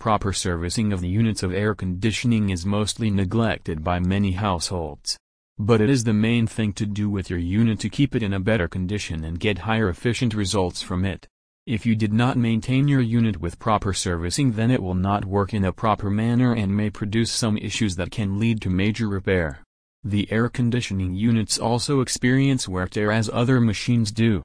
Proper servicing of the units of air conditioning is mostly neglected by many households. But it is the main thing to do with your unit to keep it in a better condition and get higher efficient results from it. If you did not maintain your unit with proper servicing then it will not work in a proper manner and may produce some issues that can lead to major repair. The air conditioning units also experience wear tear as other machines do.